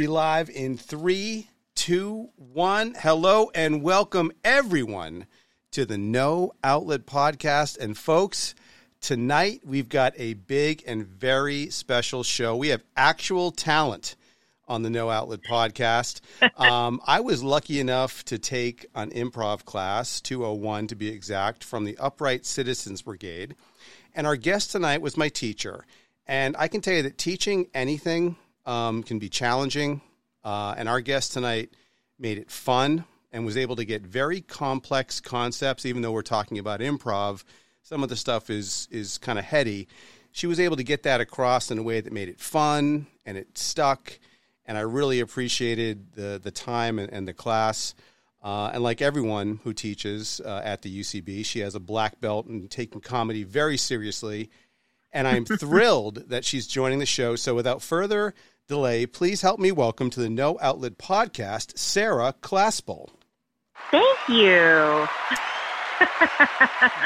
be live in three, two, one. Hello and welcome everyone to the No Outlet Podcast. And folks, tonight we've got a big and very special show. We have actual talent on the No Outlet Podcast. Um, I was lucky enough to take an improv class, 201 to be exact, from the Upright Citizens Brigade. And our guest tonight was my teacher. And I can tell you that teaching anything um, can be challenging. Uh, and our guest tonight made it fun and was able to get very complex concepts, even though we're talking about improv. Some of the stuff is is kind of heady. She was able to get that across in a way that made it fun and it stuck. And I really appreciated the the time and, and the class. Uh, and like everyone who teaches uh, at the UCB, she has a black belt and taking comedy very seriously. And I'm thrilled that she's joining the show. So without further delay, please help me welcome to the No Outlet podcast, Sarah Claspell. Thank you.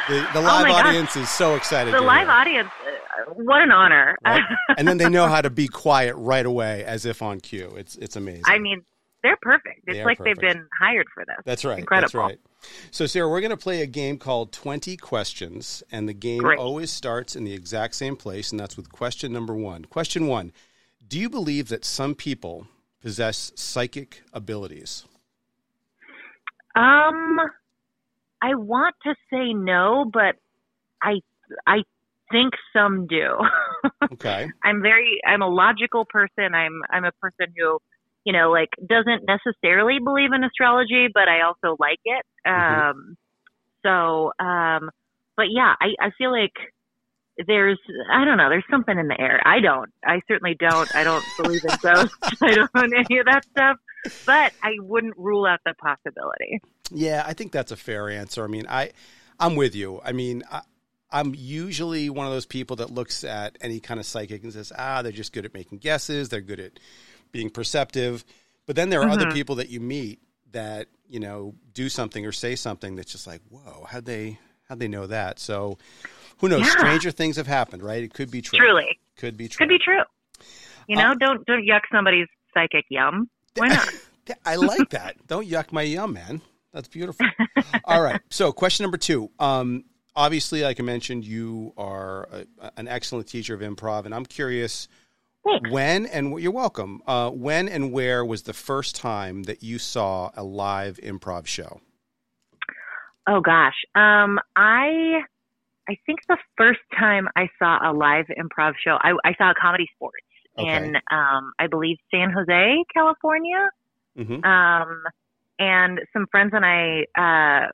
the, the live oh audience gosh. is so excited. The live hear. audience, uh, what an honor! Right? and then they know how to be quiet right away, as if on cue. It's it's amazing. I mean, they're perfect. It's they like perfect. they've been hired for this. That's right. Incredible. That's right. So, Sarah, we're going to play a game called 20 Questions, and the game Great. always starts in the exact same place, and that's with question number one. Question one Do you believe that some people possess psychic abilities? Um, I want to say no, but I I think some do. okay. I'm very I'm a logical person. I'm I'm a person who you know, like doesn't necessarily believe in astrology, but I also like it. Mm-hmm. Um, so, um, but yeah, I, I feel like there's, I don't know, there's something in the air. I don't, I certainly don't, I don't believe in ghosts. I don't want any of that stuff, but I wouldn't rule out the possibility. Yeah, I think that's a fair answer. I mean, I, I'm with you. I mean, I, I'm usually one of those people that looks at any kind of psychic and says, ah, they're just good at making guesses. They're good at being perceptive. But then there are mm-hmm. other people that you meet that you know do something or say something that's just like, whoa, how'd they how'd they know that? So who knows? Yeah. Stranger things have happened, right? It could be true. Truly, could be true. Could be true. You know, uh, don't don't yuck somebody's psychic yum. Why not? I like that. don't yuck my yum, man. That's beautiful. All right. So, question number two. Um, obviously, like I mentioned, you are a, an excellent teacher of improv, and I'm curious Thanks. When and you're welcome. Uh, when and where was the first time that you saw a live improv show? Oh gosh, um, I I think the first time I saw a live improv show, I, I saw a comedy sports okay. in um, I believe San Jose, California. Mm-hmm. Um, and some friends and I uh,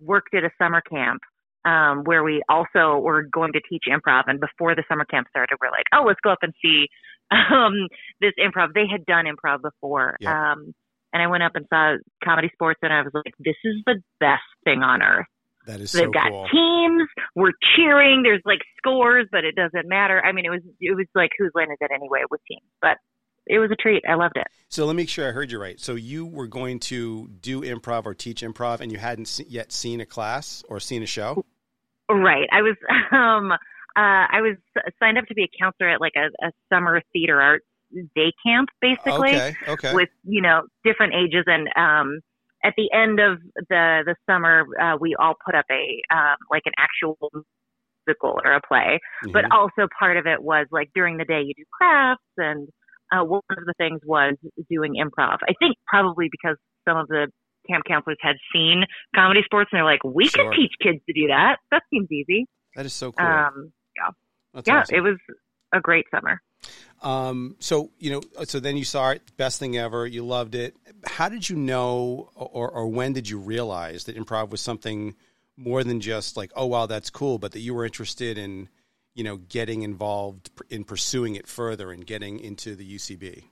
worked at a summer camp um, where we also were going to teach improv. And before the summer camp started, we're like, oh, let's go up and see um, this improv. They had done improv before. Um, and I went up and saw comedy sports, and I was like, this is the best thing on earth. That is so They've got cool. teams. We're cheering. There's like scores, but it doesn't matter. I mean, it was it was like whose line is it anyway with teams, but it was a treat. I loved it. So let me make sure I heard you right. So you were going to do improv or teach improv, and you hadn't yet seen a class or seen a show. Right. I was um uh I was signed up to be a counselor at like a, a summer theater arts day camp basically okay, okay. with you know different ages and um at the end of the the summer uh, we all put up a um like an actual musical or a play mm-hmm. but also part of it was like during the day you do crafts and uh, one of the things was doing improv i think probably because some of the camp counselors had seen comedy sports and they're like, we sure. could teach kids to do that. That seems easy. That is so cool. Um, yeah. That's yeah, awesome. it was a great summer. Um, so you know, so then you saw it, best thing ever. You loved it. How did you know, or or when did you realize that improv was something more than just like, oh wow, that's cool, but that you were interested in, you know, getting involved in pursuing it further and getting into the UCB?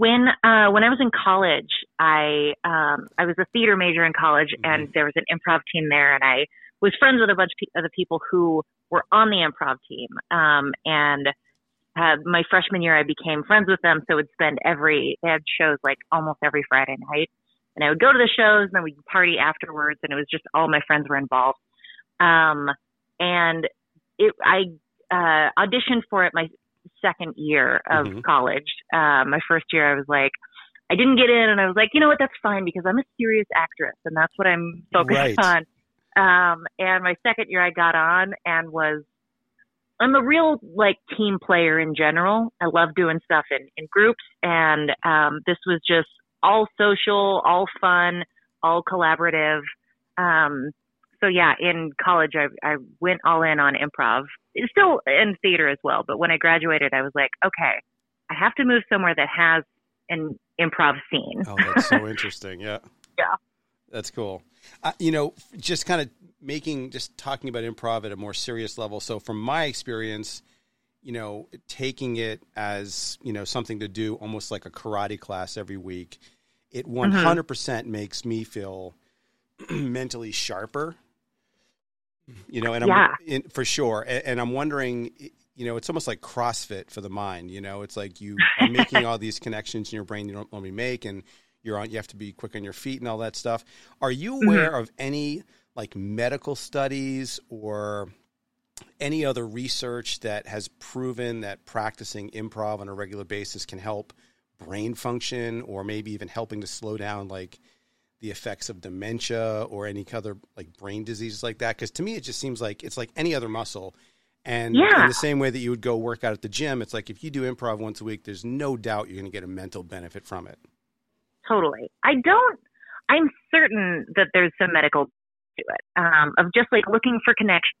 When uh, when I was in college, I um, I was a theater major in college, mm-hmm. and there was an improv team there, and I was friends with a bunch of the people who were on the improv team. Um, and uh, my freshman year, I became friends with them, so would spend every they had shows like almost every Friday night, and I would go to the shows, and then we'd party afterwards, and it was just all my friends were involved. Um, and it, I uh, auditioned for it my second year of mm-hmm. college. Uh, my first year, I was like, I didn't get in, and I was like, you know what, that's fine because I'm a serious actress, and that's what I'm focused right. on. Um, and my second year, I got on and was. I'm a real like team player in general. I love doing stuff in, in groups, and um, this was just all social, all fun, all collaborative. Um, so yeah, in college, I, I went all in on improv. It's still in theater as well, but when I graduated, I was like, okay, I have to move somewhere that has an improv scene. Oh, that's so interesting. Yeah. Yeah. That's cool. Uh, you know, just kind of making, just talking about improv at a more serious level. So, from my experience, you know, taking it as, you know, something to do almost like a karate class every week, it 100% mm-hmm. makes me feel mentally sharper you know, and I'm yeah. in, for sure. And, and, I'm wondering, you know, it's almost like CrossFit for the mind. You know, it's like you are making all these connections in your brain you don't normally make, and you're on. You have to be quick on your feet and all that stuff. Are you mm-hmm. aware mm-hmm. of any like medical studies or any other research that has proven that practicing improv on a regular basis can help brain function, or maybe even helping to slow down like the effects of dementia or any other like brain diseases like that? Because to me, it just seems like it's like any other muscle. And yeah. in the same way that you would go work out at the gym, it's like if you do improv once a week, there's no doubt you're going to get a mental benefit from it. Totally. I don't, I'm certain that there's some medical to it um, of just like looking for connection,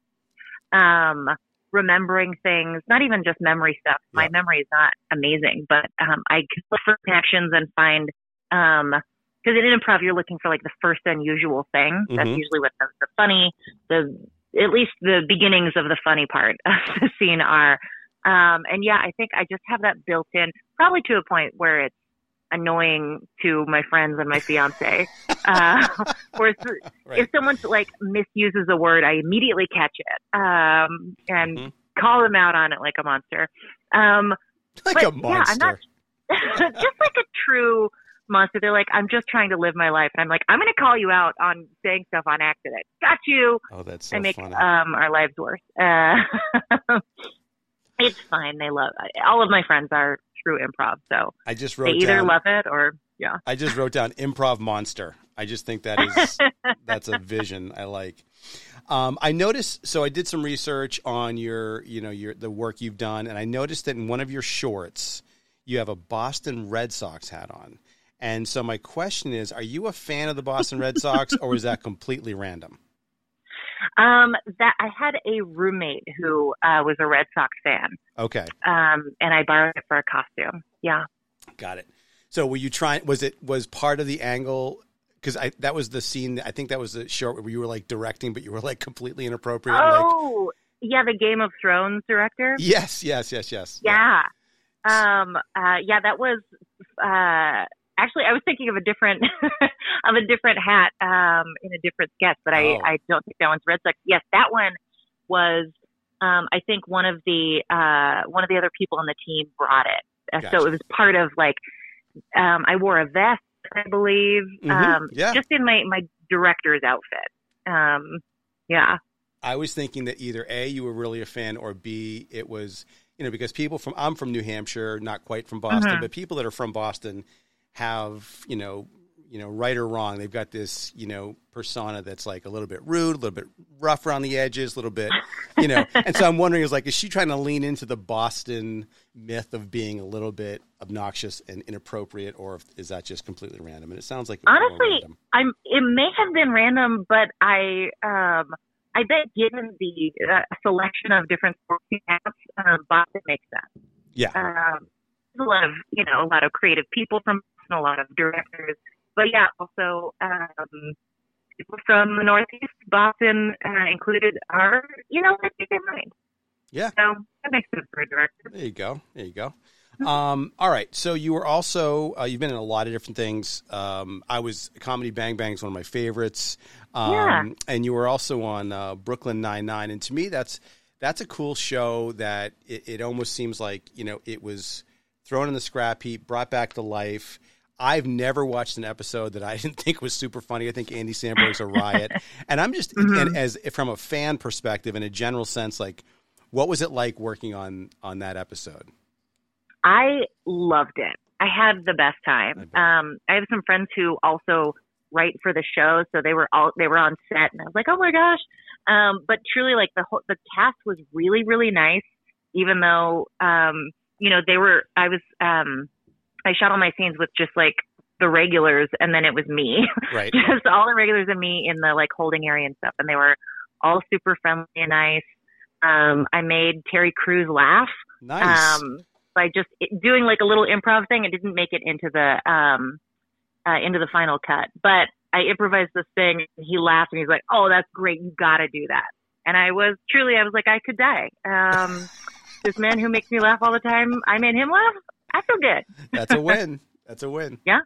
um, remembering things, not even just memory stuff. My memory is not amazing, but um, I can look for connections and find um, because in improv you're looking for like the first unusual thing. That's mm-hmm. usually what the, the funny, the at least the beginnings of the funny part of the scene are. Um, and yeah, I think I just have that built in, probably to a point where it's annoying to my friends and my fiance. uh, where right. if someone like misuses a word, I immediately catch it um, and mm-hmm. call them out on it like a monster. Um, like but, a monster. Yeah, I'm not, just like a true monster. They're like, I'm just trying to live my life. And I'm like, I'm going to call you out on saying stuff on accident. Got you. Oh, that's so I make funny. um our lives worse. Uh, it's fine. They love all of my friends are true improv, so I just wrote they either down, love it or yeah. I just wrote down improv monster. I just think that is that's a vision I like. Um, I noticed. So I did some research on your, you know, your the work you've done, and I noticed that in one of your shorts, you have a Boston Red Sox hat on. And so my question is, are you a fan of the Boston Red Sox or is that completely random? Um, that I had a roommate who uh, was a Red Sox fan. Okay. Um, and I borrowed it for a costume. Yeah. Got it. So were you trying? Was it was part of the angle? Because I that was the scene. I think that was the short where you were like directing, but you were like completely inappropriate. Oh, like, yeah, the Game of Thrones director. Yes, yes, yes, yes. Yeah. yeah. Um. Uh. Yeah, that was. Uh actually I was thinking of a different of a different hat um, in a different sketch, but I, oh. I don't think that one's Red Sox. Yes, that one was um, I think one of the uh, one of the other people on the team brought it, uh, gotcha. so it was part of like um, I wore a vest, I believe, mm-hmm. um, yeah. just in my my director's outfit. Um, yeah. I was thinking that either A, you were really a fan, or B, it was, you know, because people from, I'm from New Hampshire, not quite from Boston, mm-hmm. but people that are from Boston have you know you know right or wrong. They've got this you know persona that's like a little bit rude a little bit rough around the edges a little bit you know. And so i'm wondering is like is she trying to lean into the boston myth of being a little bit obnoxious and inappropriate or is that just completely random? And it sounds like honestly i'm it may have been random but i um i bet given the uh, selection of different sports hats um, boston makes sense. Yeah. Um a lot of you know a lot of creative people from a lot of directors. But yeah, also um, people from the Northeast, Boston uh, included, are you know like in mind. Yeah, so that makes sense for a director. There you go. There you go. Um, all right. So you were also uh, you've been in a lot of different things. Um, I was Comedy Bang Bang is one of my favorites. Um, yeah. And you were also on uh, Brooklyn Nine Nine, and to me, that's that's a cool show. That it, it almost seems like you know it was thrown in the scrap heap, brought back to life. I've never watched an episode that I didn't think was super funny. I think Andy Samberg's a riot, and I'm just mm-hmm. and as from a fan perspective, in a general sense, like What was it like working on on that episode? I loved it. I had the best time. Um, I have some friends who also write for the show, so they were all they were on set, and I was like, oh my gosh. Um, but truly, like the whole the cast was really really nice, even though um, you know they were. I was um, I shot all my scenes with just like the regulars, and then it was me, Right. just all the regulars and me in the like holding area and stuff, and they were all super friendly and nice. Um, I made Terry Crews laugh Nice. um, by just doing like a little improv thing. It didn't make it into the um, uh, into the final cut, but I improvised this thing. And he laughed and he's like, "Oh, that's great! You got to do that." And I was truly, I was like, I could die. Um, this man who makes me laugh all the time, I made him laugh. I feel good. That's a win. That's a win. Yeah.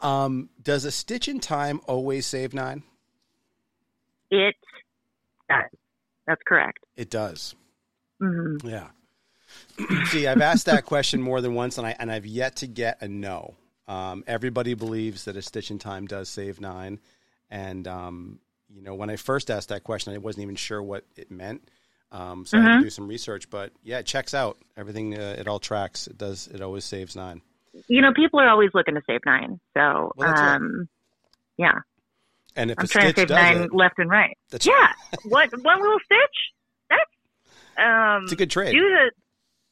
Um, does a stitch in time always save nine? It does. That's correct. It does. hmm Yeah. See, I've asked that question more than once, and I and I've yet to get a no. Um, everybody believes that a stitch in time does save nine, and um, you know, when I first asked that question, I wasn't even sure what it meant. Um, so I had to do some research, but yeah, it checks out. Everything uh, it all tracks. It does. It always saves nine. You know, people are always looking to save nine. So, Well, um, yeah, And if I'm trying to save nine it, left and right. that's Yeah, one one little stitch. That's um, it's a good trade. do the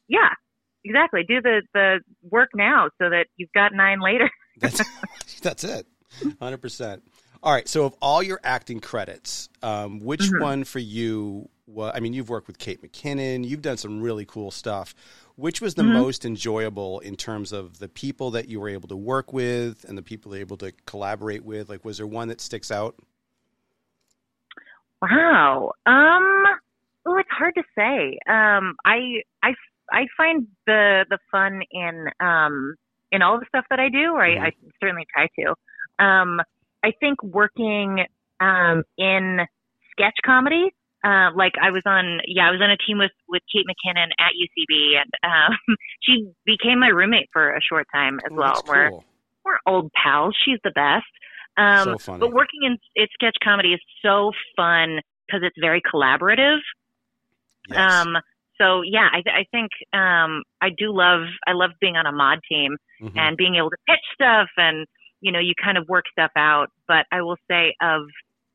yeah, exactly. Do the the work now so that you've got nine later. That's that's it. Hundred percent. All right. So of all your acting credits, um, which Mhm. one for you? Wa I mean, you've worked with Kate McKinnon. You've done some really cool stuff. Which was the Mhm. most enjoyable in terms of the people that you were able to work with and the people you were able to collaborate with? Like, was there one that sticks out? Wow. Um. Oh, it's hard to say. Um. I I I find the the fun in um in all the stuff that I do, or I. I certainly try to. Um. I think working um in sketch comedy. Uh, like I was on, yeah, I was on a team with with Kate McKinnon at UCB, and um, she became my roommate for a short time as Oh, well. We're cool. we're old pals. She's the best. Um, So funny. But working in, in sketch comedy is so fun because it's very collaborative. Yes. Um, so yeah, I, th- I think um, I do love I love being on a Maude team Mhm. and being able to pitch stuff and you know you kind of work stuff out. But I will say of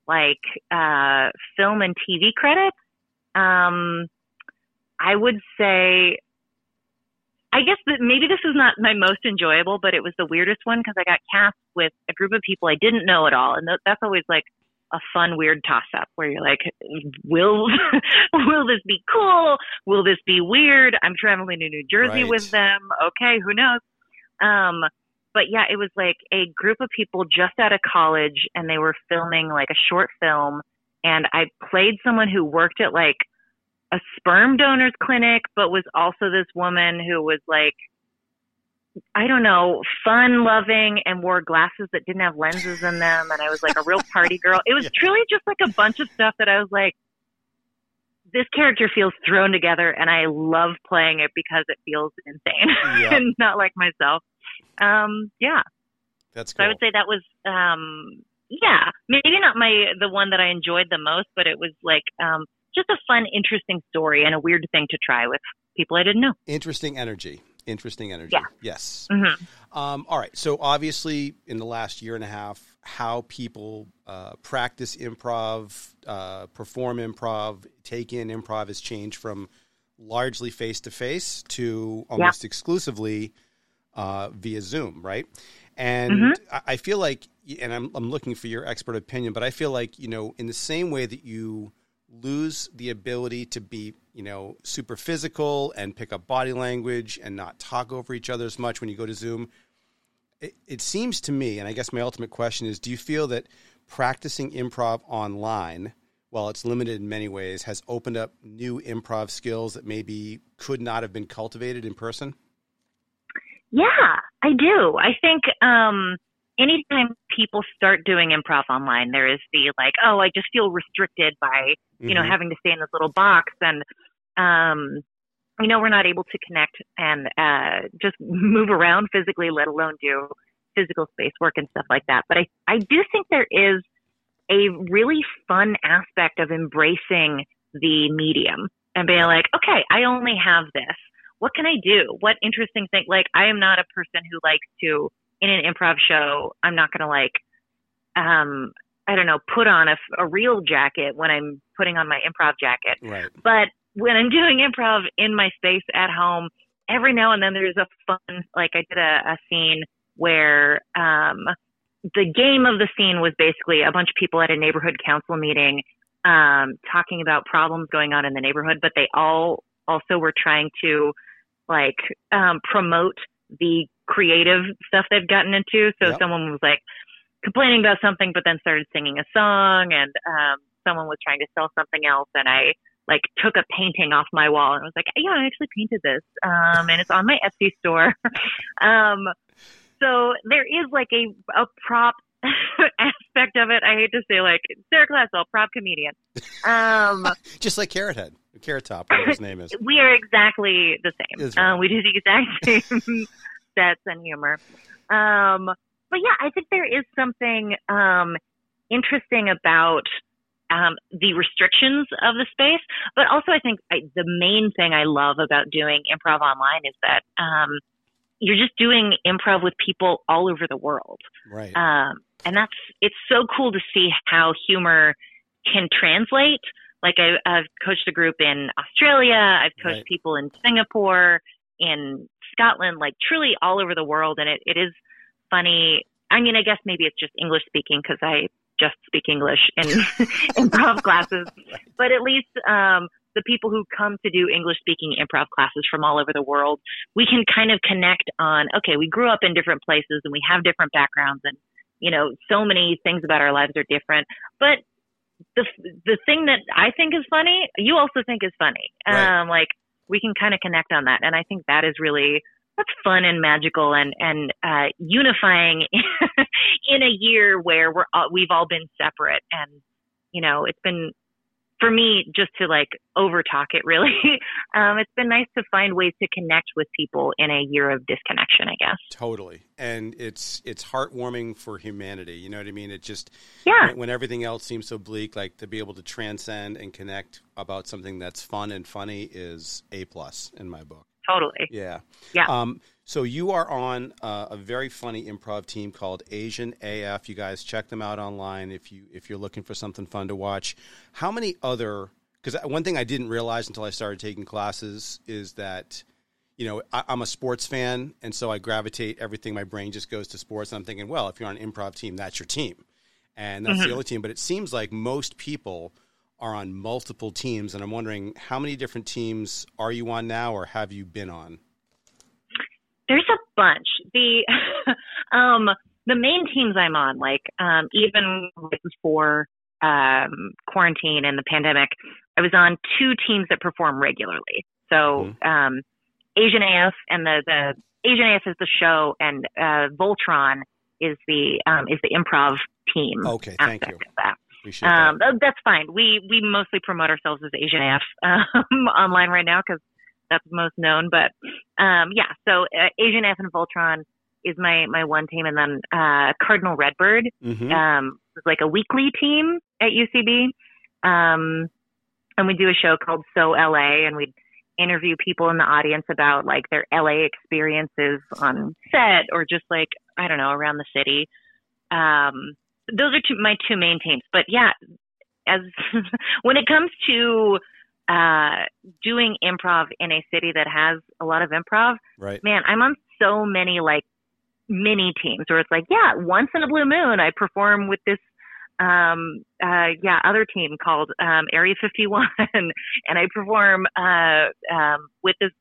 like uh, film and TV credits, um, I would say. I guess that maybe this is not my most enjoyable, but it was the weirdest one because I got cast with a group of people I didn't know at all, and th- that's always like a fun, weird toss up where you're like, will will this be cool? Will this be weird? I'm traveling to New Jersey Right. with them. Okay, who knows? Um, but yeah, it was like a group of people just out of college, and they were filming like a short film, and I played someone who worked at like a sperm donors clinic, but was also this woman who was like I don't know, fun loving and wore glasses that didn't have lenses in them. And I was like a real party girl. It was Yeah. truly just like a bunch of stuff that I was like, this character feels thrown together and I love playing it because it feels insane Yeah. and not like myself. Um, yeah. That's So. I would say that was, um, yeah, maybe not my, the one that I enjoyed the most, but it was like, um, just a fun, interesting story and a weird thing to try with people I didn't know. Interesting energy. Interesting energy. Yeah. Yes. hmm Um, all right. So obviously, in the last year and a half, how people uh, practice improv, uh, perform improv, take in improv has changed from largely face to face to almost exclusively uh, via Zoom, right? And Mhm. I I feel like, and I'm, I'm looking for your expert opinion, but I feel like you know, in the same way that you lose the ability to be, you know, super physical and pick up body language and not talk over each other as much when you go to Zoom. It, it seems to me, and I guess my ultimate question is do you feel that practicing improv online, while it's limited in many ways, has opened up new improv skills that maybe could not have been cultivated in person? Yeah, I do. I think um, anytime people start doing improv online, there is the like, oh, I just feel restricted by you know Mhm. having to stay in this little box, and um, you know we're not able to connect and uh, just move around physically, let alone do physical space work and stuff like that. But I I do think there is a really fun aspect of embracing the medium and being like, okay, I only have this. What can I do? What interesting thing? Like, I am not a person who likes to, in an improv show, I'm not going to like, um, I don't know, put on a, a real jacket when I'm putting on my improv jacket. Right. But when I'm doing improv in my space at home, every now and then there's a fun, like I did a, a scene where um, the game of the scene was basically a bunch of people at a neighborhood council meeting um, talking about problems going on in the neighborhood, but they all also were trying to like um, promote the creative stuff they've gotten into. So Yep. someone was like complaining about something, but then started singing a song, and um, someone was trying to sell something else, and I like took a painting off my wall and was like, yeah, I actually painted this, um, and it's on my Etsy store. um, so there is like a a prop aspect of it. I hate to say like Sarah Claspell, prop comedian. Um, Just like Carrot Head, Carrot Top, whatever his name is. we are exactly the same. Right. Um, we do the exact same sets and humor. Um, but yeah, I think there is something um, interesting about um, the restrictions of the space. But also, I think I, the main thing I love about doing improv online is that um, you're just doing improv with people all over the world. Right. Um, and that's it's so cool to see how humor can translate. Like I, I've coached a group in Australia, I've coached Right. people in Singapore, in Scotland, like truly all over the world, and it, it is funny. I mean, I guess maybe it's just English speaking because I just speak English in improv classes, but at least um, the people who come to do English speaking improv classes from all over the world, we can kind of connect on. Okay, we grew up in different places and we have different backgrounds and you know, so many things about our lives are different. But the the thing that I think is funny, you also think is funny. Right. Um, like we can kind of connect on that, and I think that is really that's fun and magical and and uh, unifying in a year where we're all, we've all been separate, and you know, it's been for me just to like over talk it really. um, it's been nice to find ways to connect with people in a year of disconnection, I guess. Totally, and it's it's heartwarming for humanity. You know what I mean? It just Yeah. when, when everything else seems so bleak, like to be able to transcend and connect about something that's fun and funny is a plus in my book. Totally. Yeah, Yeah. Um, so you are on uh, a very funny improv team called Asian AF. You guys check them out online if you if you're looking for something fun to watch. How many other? Because one thing I didn't realize until I started taking classes is that you know, I, I'm a sports fan, and so I gravitate. Everything my brain just goes to sports. And I'm thinking, well, if you're on an improv team, that's your team, and that's the only team. But it seems like most people are on multiple teams, and I'm wondering how many different teams are you on now, or have you been on? There's a bunch. The um the main teams I'm on, like um even before um quarantine and the pandemic, I was on two teams that perform regularly. So um Asian AF and the the Asian AF is the show and uh Voltron is the um is the improv team Okay, thank you. of that. Appreciate Um, that. that's fine. We we mostly promote ourselves as Asian AF um, online right now because that's most known. But um, yeah, so uh, Asian AF and Voltron is my my one team, and then uh, Cardinal Redbird Mhm. um, is like a weekly team at UCB, um, and we do a show called So LA, and we interview people in the audience about like their LA experiences on set or just like I don't know around the city. Um, those are two, my two main teams. But yeah, as when it comes to uh, doing improv in a city that has a lot of improv, right. man, I'm on so many like mini teams where it's like, yeah, once in a blue moon, I perform with this, um, uh, yeah, other team called um, Area 51, and I perform uh, um, with this,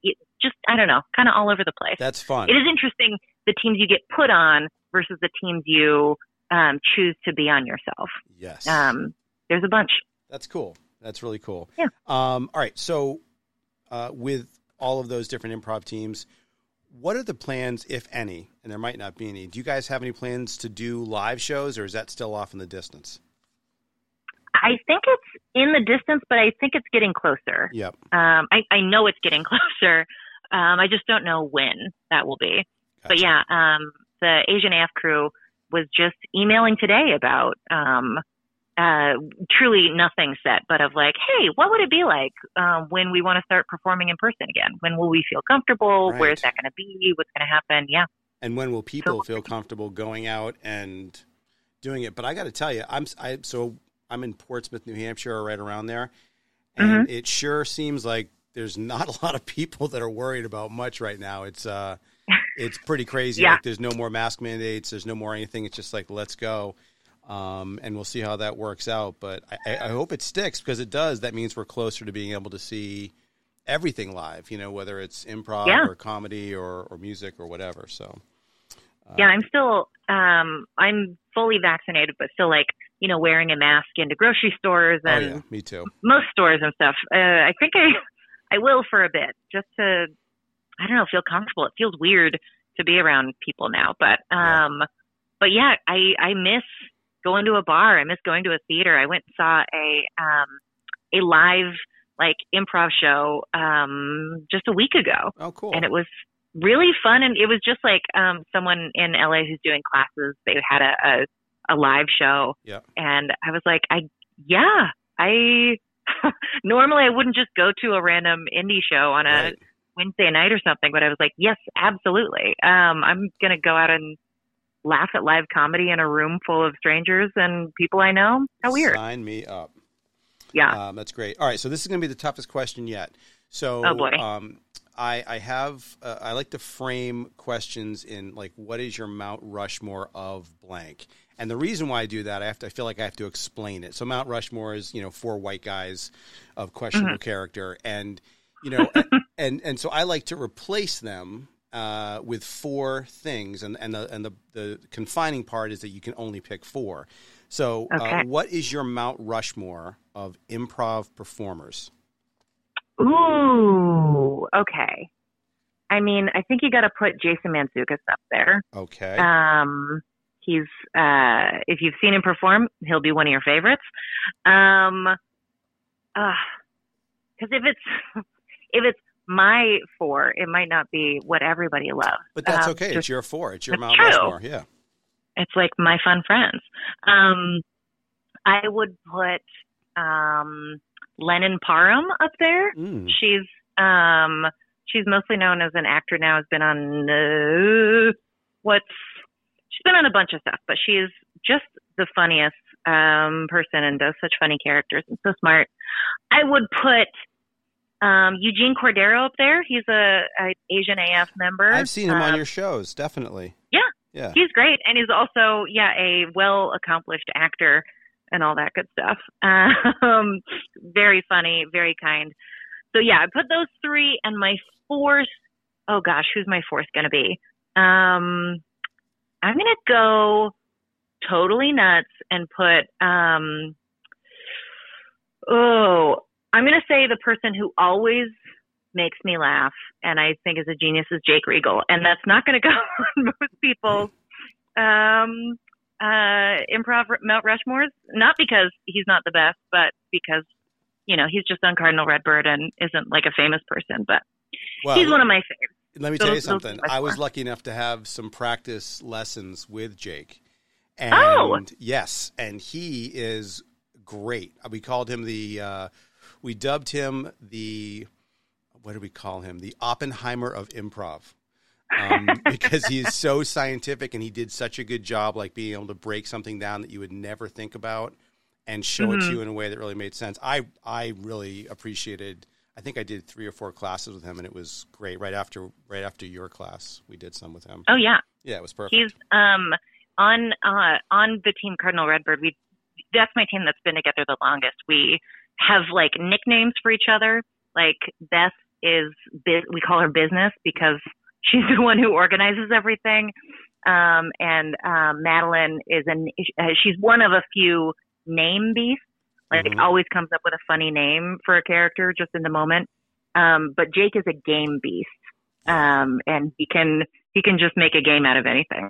just I don't know, kind of all over the place. That's fun. It is interesting the teams you get put on versus the teams you um, choose to be on yourself. Yes. Um, there's a bunch. That's cool. That's really cool. Yeah. Um, all right. So, uh, with all of those different improv teams, what are the plans, if any? And there might not be any. Do you guys have any plans to do live shows, or is that still off in the distance? I think it's in the distance, but I think it's getting closer. Yep. Um, I, I know it's getting closer. Um, I just don't know when that will be. But yeah, um, the Asian AF crew was just emailing today about um, uh, truly nothing set, but of like, hey, what would it be like um, when we want to start performing in person again? When will we feel comfortable? Right. Where's that going to be? What's going to happen? Yeah. And when will people feel comfortable going out and doing it? But I got to tell you, I'm I so I'm in Portsmouth, New Hampshire, or right around there, and Mm-hmm. it sure seems like there's not a lot of people that are worried about much right now. It's uh, it's pretty crazy. Yeah. Like there's no more mask mandates. There's no more anything. It's just like let's go. Um, and we'll see how that works out. But I, I hope it sticks because it does. That means we're closer to being able to see everything live. You know, whether it's improv Yeah. or comedy or, or music or whatever. So yeah, I'm still um I'm fully vaccinated, but still like you know wearing a mask into grocery stores oh and yeah, me too. most stores and stuff. Uh, I think I I will for a bit just to I don't know feel comfortable. It feels weird to be around people now, but Yeah. um but yeah, I I miss going to a bar. I miss going to a theater. I went and saw a um a live like improv show um just a week ago Oh, cool. and it was really fun and it was just like um someone in LA who's doing classes they had a a, a live show Yeah. and I was like I yeah I normally I wouldn't just go to a random indie show on a Right. Wednesday night or something but I was like yes absolutely um I'm going to go out and laugh at live comedy in a room full of strangers and people I know how weird Sign me up. yeah Um, that's great. All right, so this is going to be the toughest question yet. So, Oh, boy. um, I, I have uh, I like to frame questions in like what is your Mount Rushmore of blank, and the reason why I do that I have to I feel like I have to explain it. So Mount Rushmore is you know four white guys of questionable character, and you know and, and so I like to replace them uh, with four things, and and the and the the confining part is that you can only pick four. So, uh, what is your Mount Rushmore of improv performers? ooh okay I mean I think you got to put Jason Mantzoukas up there Okay. Um, he's uh, if you've seen him perform, he'll be one of your favorites. Um, because if it's if it's my four, it might not be what everybody loves. but that's um, okay. just- It's your four. It's your That's Mount true. Rushmore. Yeah. It's like my fun friends. Um, I would put um, Lennon Parham up there. Mm. She's um she's mostly known as an actor now. Has been on uh, what's she's been on a bunch of stuff, but she's just the funniest um person and does such funny characters and so smart. I would put um Eugene Cordero up there. He's a, a Asian AF member. I've seen him on Um, your shows. Definitely. yeah. Yeah. He's great, and he's also yeah a well accomplished actor and all that good stuff. Um, very funny, very kind. So yeah, I put those three, and my fourth. Oh gosh, who's my fourth going to be? Um, I'm going to go totally nuts and put. Um, oh, I'm going to say the person who always makes me laugh and I think is a genius is Jake Regal. And that's not going to go on most people's um, uh, improv Mount Rushmores. Not because he's not the best, but because, you know, he's just on Cardinal Redbird and isn't like a famous person. But Well, he's one of my favorites. let me those- tell you something. I was lucky enough to have some practice lessons with Jake. And Oh. yes, and he is great. We called him the uh, we dubbed him the what do we call him? The Oppenheimer of improv. um, because he is so scientific and he did such a good job, like being able to break something down that you would never think about and show it to Mhm. you in a way that really made sense. I I really appreciated. I think I did three or four classes with him, and it was great. Right after right after your class, we did some with him. Oh, yeah. Yeah, it was perfect. He's um, on uh, on the team Cardinal Redbird. We That's my team that's been together the longest. We have like nicknames for each other. Like Beth is, we call her business because she's the one who organizes everything. Um, and um, Madeline is an uh, she's one of a few name beasts. Like Mhm. always comes up with a funny name for a character just in the moment. Um, but Jake is a game beast, um, and he can he can just make a game out of anything.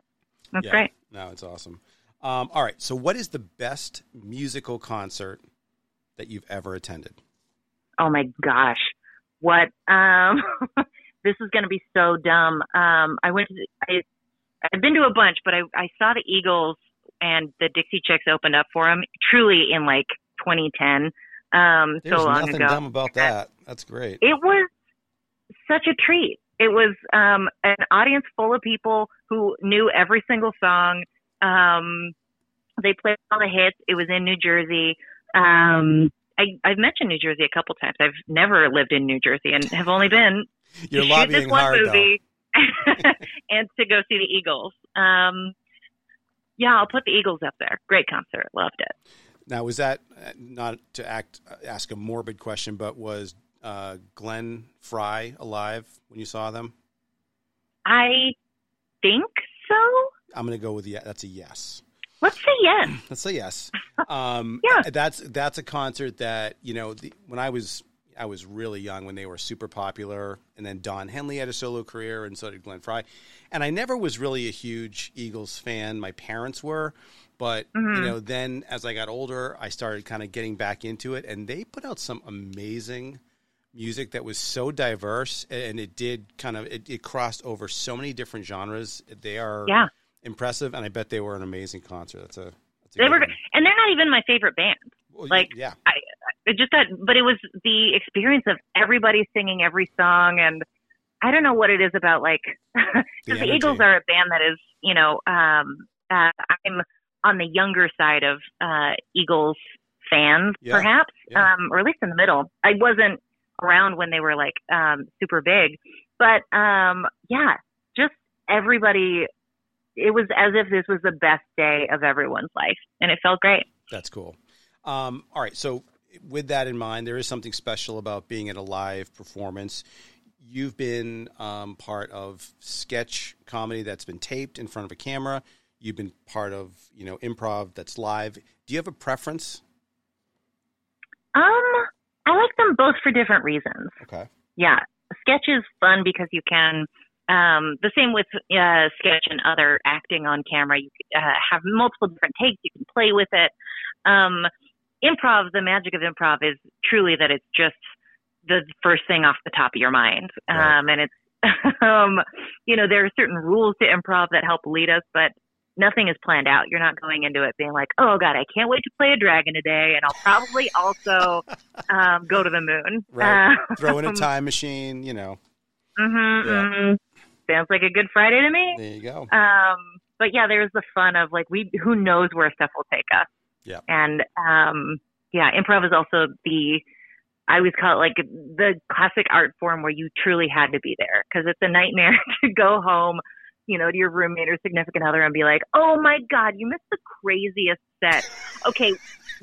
That's yeah. great. No, it's awesome. Um, all right. So, what is the best musical concert that you've ever attended? Oh my gosh, what? Um, this is going to be so dumb. Um, I went to I I've been to a bunch, but I I saw the Eagles and the Dixie Chicks opened up for them Truly in like 2010, um, There's so long nothing ago. dumb about that. That's great. It was such a treat. It was um, an audience full of people who knew every single song. Um, they played all the hits. It was in New Jersey. Um, I, I've mentioned New Jersey a couple times. I've never lived in New Jersey and have only been You're to shoot this one hard, movie and to go see the Eagles. Um, yeah, I'll put the Eagles up there. Great concert. Loved it. Now, was that uh, not to act ask a morbid question, but was uh, Glenn Frey alive when you saw them? I think so. I'm going to go with yeah. That's a yes. Let's say yes. Let's say yes. Um, Yeah. that's that's a concert that you know the, when I was I was really young when they were super popular, and then Don Henley had a solo career, and so did Glenn Frey. And I never was really a huge Eagles fan. My parents were, but Mhm. you know, then as I got older, I started kind of getting back into it, and they put out some amazing music that was so diverse, and it did kind of it, it crossed over so many different genres. They are Yeah. Impressive, and I bet they were an amazing concert. That's a that's a They were, one. and they're not even my favorite band. Well, like, yeah, I, It just that, but it was the experience of everybody singing every song, and I don't know what it is about like because the, energy. Eagles are a band that is, you know, um, uh, I'm on the younger side of uh, Eagles fans, Yeah, perhaps, yeah. um, or at least in the middle. I wasn't around when they were like um, super big, but um, yeah, just everybody. It was as if this was the best day of everyone's life, and it felt great. that's cool. Um, all right, so with that in mind, there is something special about being at a live performance. You've been um, part of sketch comedy that's been taped in front of a camera. You've been part of you know improv that's live. Do you have a preference? Um, I like them both for different reasons. Okay. Yeah, sketch is fun because you can. Um, the same with uh, sketch and other acting on camera. You uh, have multiple different takes. You can play with it. Um, improv, the magic of improv is truly that it's just the first thing off the top of your mind. Right. Um, and it's, um, you know, there are certain rules to improv that help lead us, but nothing is planned out. You're not going into it being like, oh God, I can't wait to play a dragon today. And I'll probably also um, go to the moon. Right. Throw in a Um, time machine. You know. Mm-hmm, Yeah. hmm Sounds like a good Friday to me. There you go. Um, but yeah, there's the fun of like we who knows where stuff will take us. Yeah. And um, yeah, improv is also the I always call it like the classic art form where you truly had to be there because it's a nightmare to go home, you know, to your roommate or significant other and be like, "Oh my God, you missed the craziest set." Okay,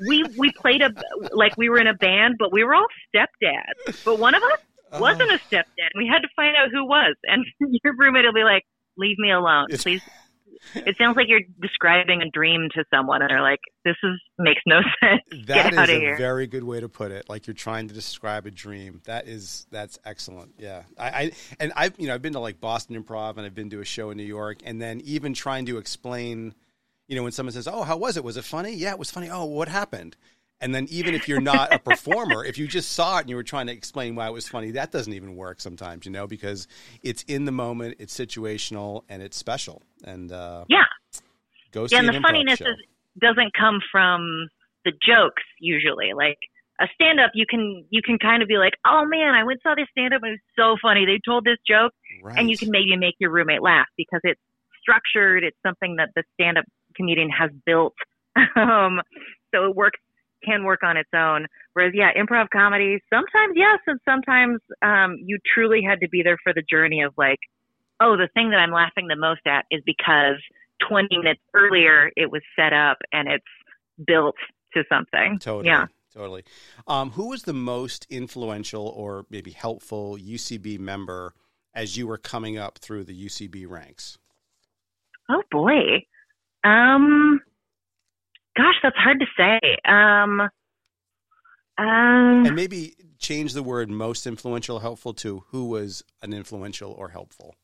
we we played a like we were in a band, but we were all stepdads, but one of us Uh-huh. wasn't a stepdad. We had to find out who was, and your roommate will be like, "Leave me alone, please." It sounds like you're describing a dream to someone, and they're like, "This is makes no sense." That is a here. very good way to put it. Like you're trying to describe a dream. That is that's excellent. Yeah, I, I and I've you know I've been to like Boston Improv and I've been to a show in New York, and then even trying to explain, you know, when someone says, "Oh, how was it? Was it funny?" Yeah, it was funny. Oh, what happened? And then even if you're not a performer, if you just saw it and you were trying to explain why it was funny, that doesn't even work sometimes, you know, because it's in the moment, it's situational, and it's special. And uh, Yeah. go Yeah, and an the funniness is, doesn't come from the jokes usually. Like a stand up, you can you can kind of be like, "Oh man, I went saw this stand up. It was so funny. They told this joke." right. and you can maybe make your roommate laugh because it's structured. It's something that the stand-up comedian has built, um, so it works can work on its own. Whereas, yeah, improv comedy sometimes yes, and sometimes um, you truly had to be there for the journey of like, oh, the thing that I'm laughing the most at is because 20 minutes earlier it was set up and it's built to something. Totally. Yeah. Totally. Um, who was the most influential or maybe helpful UCB member as you were coming up through the UCB ranks? Oh boy. Um gosh, that's hard to say. Um um And maybe change the word most influential helpful to who was an influential or helpful.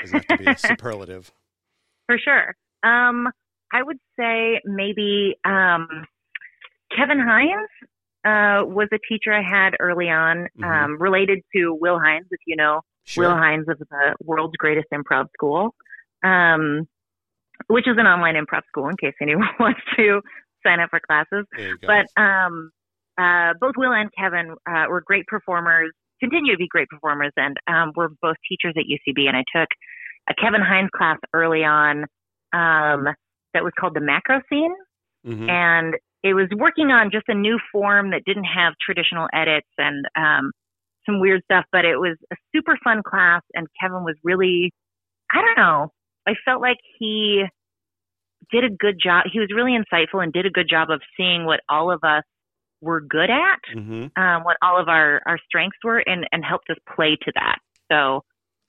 Doesn't have to be a superlative. for sure. Um I would say maybe um Kevin Hines uh was a teacher I had early on, Mhm. um, related to Will Hines, if you know Sure. Will Hines of the world's greatest improv school. Um which is an online improv school in case anyone wants to sign up for classes. But um, uh, both Will and Kevin uh, were great performers, continue to be great performers, and um, we're both teachers at UCB. And I took a Kevin Hines class early on um, that was called the macro scene. Mm-hmm. And it was working on just a new form that didn't have traditional edits and um, some weird stuff, but it was a super fun class. And Kevin was really, I don't know, I felt like he did a good job. He was really insightful and did a good job of seeing what all of us were good at, mm-hmm. um, what all of our, our strengths were, and, and helped us play to that. So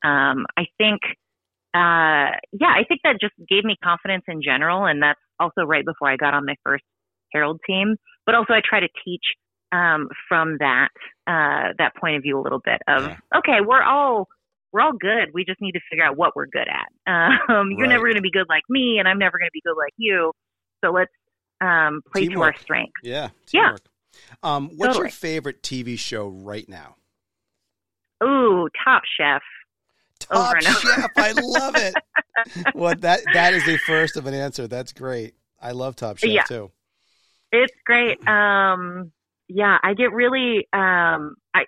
um, I think, uh, yeah, I think that just gave me confidence in general. And that's also right before I got on my first Herald team. But also, I try to teach um, from that uh, that point of view a little bit of yeah. okay, we're all we're all good. We just need to figure out what we're good at. Um, you're right. never going to be good like me, and I'm never going to be good like you. So let's um, play Teamwork. to our strengths. Yeah. Teamwork. Yeah. Um, what's totally. your favorite TV show right now? Ooh, Top Chef. Top Chef. I love it. well, that that is the first of an answer. That's great. I love Top Chef yeah. too. It's great. Um, yeah, I get really um, I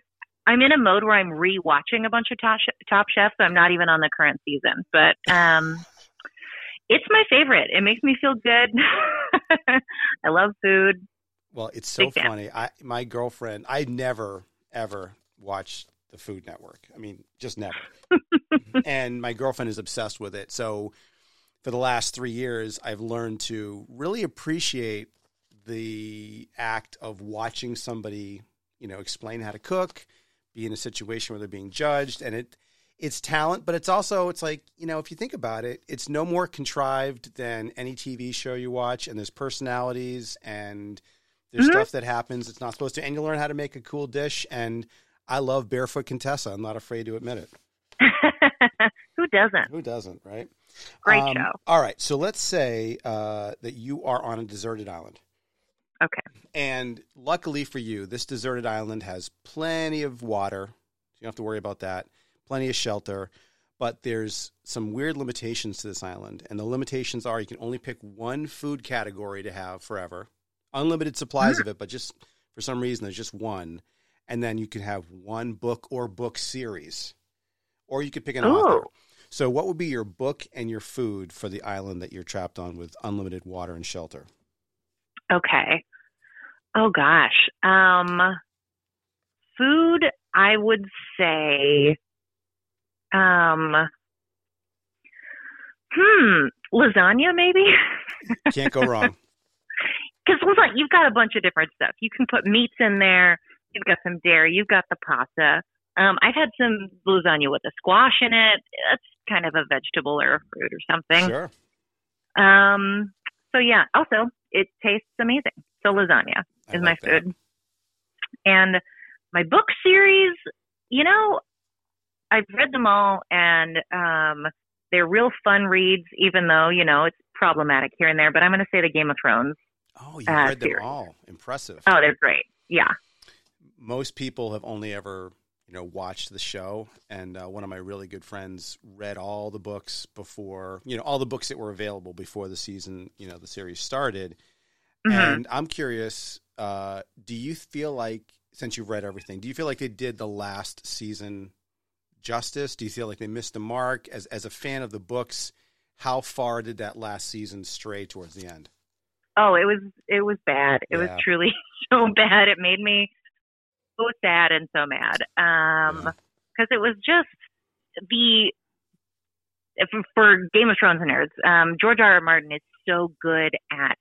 I'm in a mode where I'm rewatching a bunch of Top, Top Chef, so I'm not even on the current season. But um, it's my favorite. It makes me feel good. I love food. Well, it's so funny. I my girlfriend, I never ever watched the Food Network. I mean, just never. and my girlfriend is obsessed with it. So for the last three years, I've learned to really appreciate the act of watching somebody, you know, explain how to cook, be in a situation where they're being judged, and it it's talent, but it's also it's like you know if you think about it, it's no more contrived than any TV show you watch, and there's personalities and there's mm-hmm. stuff that happens it's not supposed to, and you learn how to make a cool dish. And I love Barefoot Contessa. I'm not afraid to admit it. Who doesn't? Who doesn't? Right. Great um, show. All right, so let's say uh, that you are on a deserted island. Okay. And luckily for you, this deserted island has plenty of water. So you don't have to worry about that. Plenty of shelter. But there's some weird limitations to this island. And the limitations are you can only pick one food category to have forever. Unlimited supplies of it, but just for some reason there's just one. And then you can have one book or book series. Or you could pick an Ooh. author. So what would be your book and your food for the island that you're trapped on with unlimited water and shelter? Okay. Oh gosh. Um food I would say um hmm, lasagna maybe? Can't go wrong. Cuz lasagna you've got a bunch of different stuff. You can put meats in there, you've got some dairy, you've got the pasta. Um I've had some lasagna with a squash in it. That's kind of a vegetable or a fruit or something. Sure. Um so yeah, also it tastes amazing. So lasagna is my food. And my book series, you know, I've read them all and um they're real fun reads, even though, you know, it's problematic here and there. But I'm gonna say the Game of Thrones. Oh, you uh, read them series. all. Impressive. Oh, they're great. Yeah. Most people have only ever you know, watched the show. And uh, one of my really good friends read all the books before, you know, all the books that were available before the season, you know, the series started. Mm-hmm. And I'm curious, uh, do you feel like, since you've read everything, do you feel like they did the last season justice? Do you feel like they missed the mark? As, as a fan of the books, how far did that last season stray towards the end? Oh, it was it was bad. It yeah. was truly so bad. It made me so sad and so mad um because yeah. it was just the for Game of Thrones and nerds, um, George R. R. Martin is so good at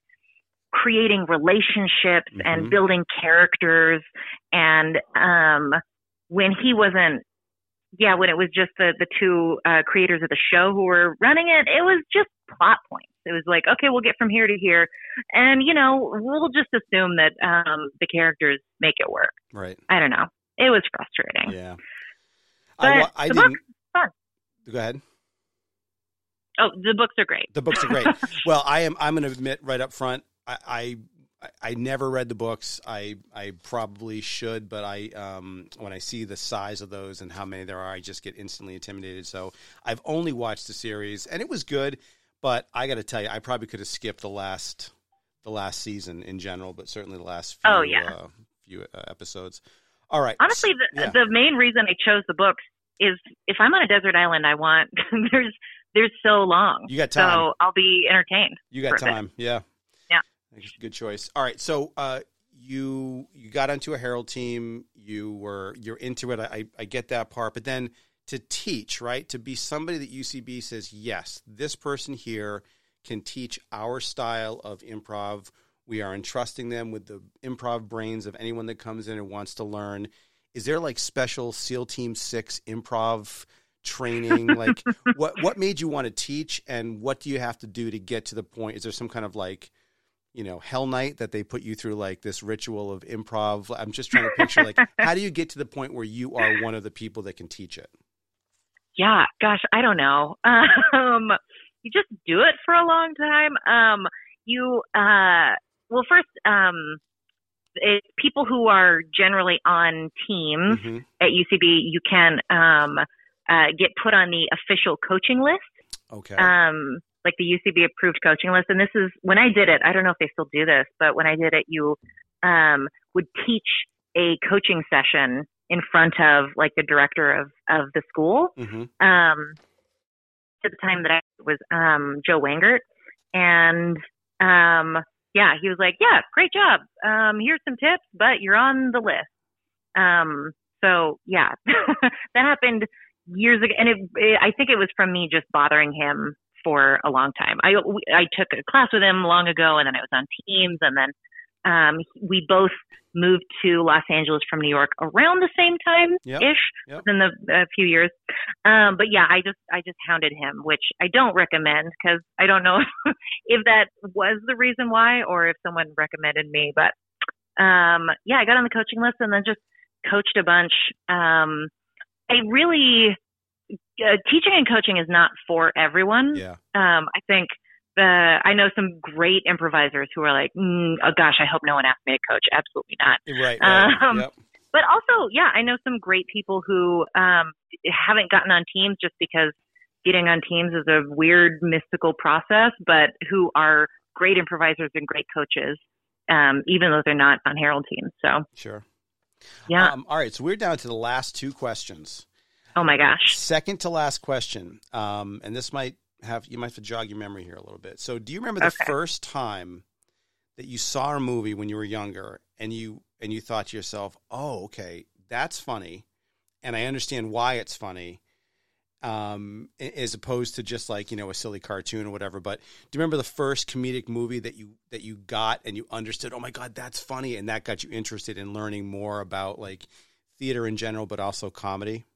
creating relationships mm-hmm. and building characters. And um, when he wasn't, yeah, when it was just the the two uh, creators of the show who were running it, it was just plot points. It was like, okay, we'll get from here to here, and you know, we'll just assume that um, the characters make it work. Right. I don't know. It was frustrating. Yeah. But I, I the didn't. Go ahead. Oh, the books are great. The books are great. well, I am. I'm going to admit right up front. I, I I never read the books. I I probably should, but I um, when I see the size of those and how many there are, I just get instantly intimidated. So I've only watched the series, and it was good But I got to tell you, I probably could have skipped the last the last season in general, but certainly the last few, oh, yeah. uh, few uh, episodes. All right. Honestly, the, yeah. the main reason I chose the books is if I'm on a desert island, I want there's there's so long. You got time. So I'll be entertained. You got for a bit. time. Yeah. Yeah. Good choice. All right. So uh, you you got onto a Herald team. You were you're into it. I I get that part. But then to teach, right? To be somebody that UCB says, yes, this person here can teach our style of improv. We are entrusting them with the improv brains of anyone that comes in and wants to learn. Is there like special SEAL Team Six improv training? like what what made you want to teach and what do you have to do to get to the point? Is there some kind of like you know, hell night that they put you through like this ritual of improv. I'm just trying to picture like how do you get to the point where you are one of the people that can teach it? Yeah, gosh, I don't know. Um, you just do it for a long time. Um, you, uh, well, first, um, it, people who are generally on teams Mhm. at UCB, you can um, uh, get put on the official coaching list, Okay. um, like the UCB approved coaching list. And this is when I did it. I don't know if they still do this, but when I did it, you um, would teach a coaching session in front of like the director of of the school hmm um, at the time that I was um, Joe Wengert, and um, yeah, he was like, "Yeah, great job. Um, here's some tips, but you're on the list." Um, so yeah, that happened years ago, and it, it, I think it was from me just bothering him for a long time. I I took a class with him long ago, and then I was on teams, and then um, we both moved to Los Angeles from New York around the same time ish yep. within the a few years. Um, but yeah, I just I just hounded him, which I don't recommend because I don't know if that was the reason why or if someone recommended me. But um, yeah, I got on the coaching list and then just coached a bunch. Um, I really uh, teaching and coaching is not for everyone. Yeah. Um, I think the I know some great improvisers who are like, mm, oh gosh, I hope no one asks me to coach. Absolutely not. Right. right. Um, yep. But also, yeah, I know some great people who um, haven't gotten on teams just because getting on teams is a weird, mystical process, but who are great improvisers and great coaches, um, even though they're not on Herald teams. So, Sure. yeah. Um, all right. So we're down to the last two questions. oh my gosh. Second to last question. Um, and this might have you might have to jog your memory here a little bit. So do you remember the Okay. first time that you saw a movie when you were younger and you and you thought to yourself, "Oh, okay, that's funny." And I understand why it's funny. Um, as opposed to just like, you know, a silly cartoon or whatever, but do you remember the first comedic movie that you that you got and you understood, "Oh my god, that's funny," and that got you interested in learning more about like theater in general but also comedy?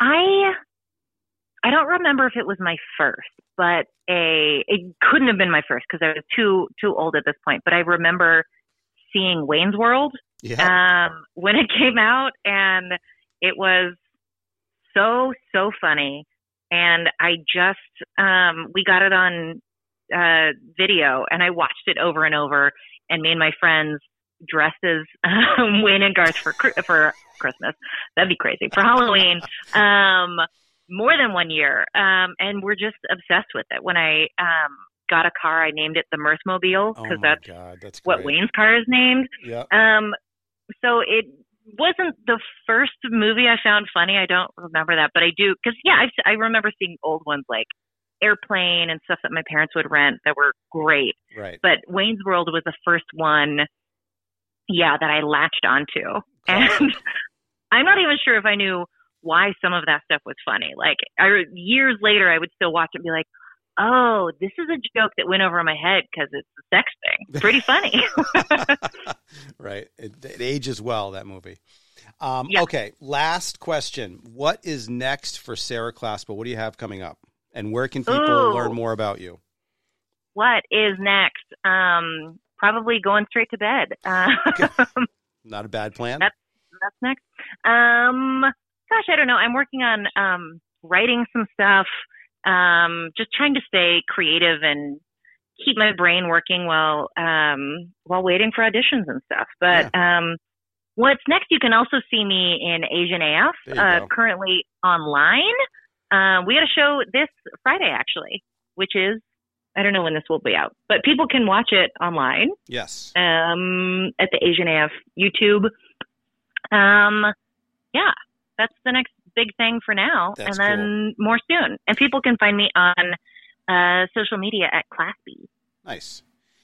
I I don't remember if it was my first, but a it couldn't have been my first because I was too too old at this point. But I remember seeing Wayne's World Yeah. um, when it came out, and it was so so funny. And I just um, we got it on uh, video, and I watched it over and over, and made my friends dressed as um, Wayne and Garth for for Christmas. That'd be crazy for Halloween. Um, more than one year, um, and we're just obsessed with it. When I um, got a car, I named it the Mirthmobile Oh because my that's god, that's what great. Wayne's car is named. Yeah. Um, so it wasn't the first movie I found funny. I don't remember that, but I do because yeah, I, I remember seeing old ones like Airplane and stuff that my parents would rent that were great. Right. But Wayne's World was the first one, yeah, that I latched onto, Classic. and I'm not even sure if I knew why some of that stuff was funny. Like I, years later, I would still watch it and be like. Oh, this is a joke that went over my head because it's a sex thing. It's pretty funny. right. It, it ages well, that movie. Um, Yeah. Okay. Last question. What is next for Sarah Claspell? What do you have coming up? And where can people Ooh. learn more about you? what is next? Um, probably going straight to bed. Uh, Not a bad plan. That's- that's next. Um, gosh, I don't know. I'm working on um, writing some stuff. Um, just trying to stay creative and keep my brain working while um, while waiting for auditions and stuff. But um, what's next? You can also see me in Asian AF. Uh, go. currently online. Uh, we had a show this Friday, actually. which is I don't know when this will be out, but people can watch it online. Yes. Um, at the Asian AF YouTube. Um, yeah, that's the next big thing for now, That's and then more soon. And people can find me on uh, social media at Class B. Nice.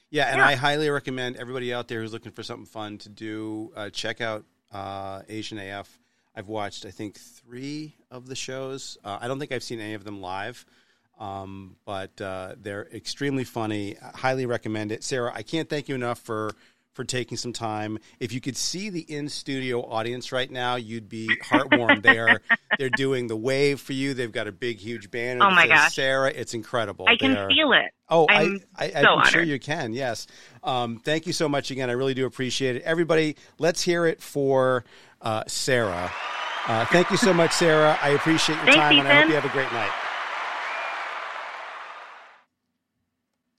Yeah, and Yeah. I highly recommend everybody out there who's looking for something fun to do, uh, check out uh, Asian AF. I've watched, I think, three of the shows. Uh, I don't think I've seen any of them live, um, but uh, they're extremely funny. I highly recommend it. Sarah, I can't thank you enough for for taking some time. If you could see the in studio audience right now, you'd be heartwarmed. they are they're doing the wave for you. They've got a big, huge banner. Oh my gosh. Sarah! It's incredible. I can They are- feel it. Oh, I'm I, I, so I'm sure you can. Yes. Um, thank you so much again. I really do appreciate it. Everybody, let's hear it for uh, Sarah. Uh, thank you so much, Sarah. I appreciate your Thanks, time, and I hope you have a great night.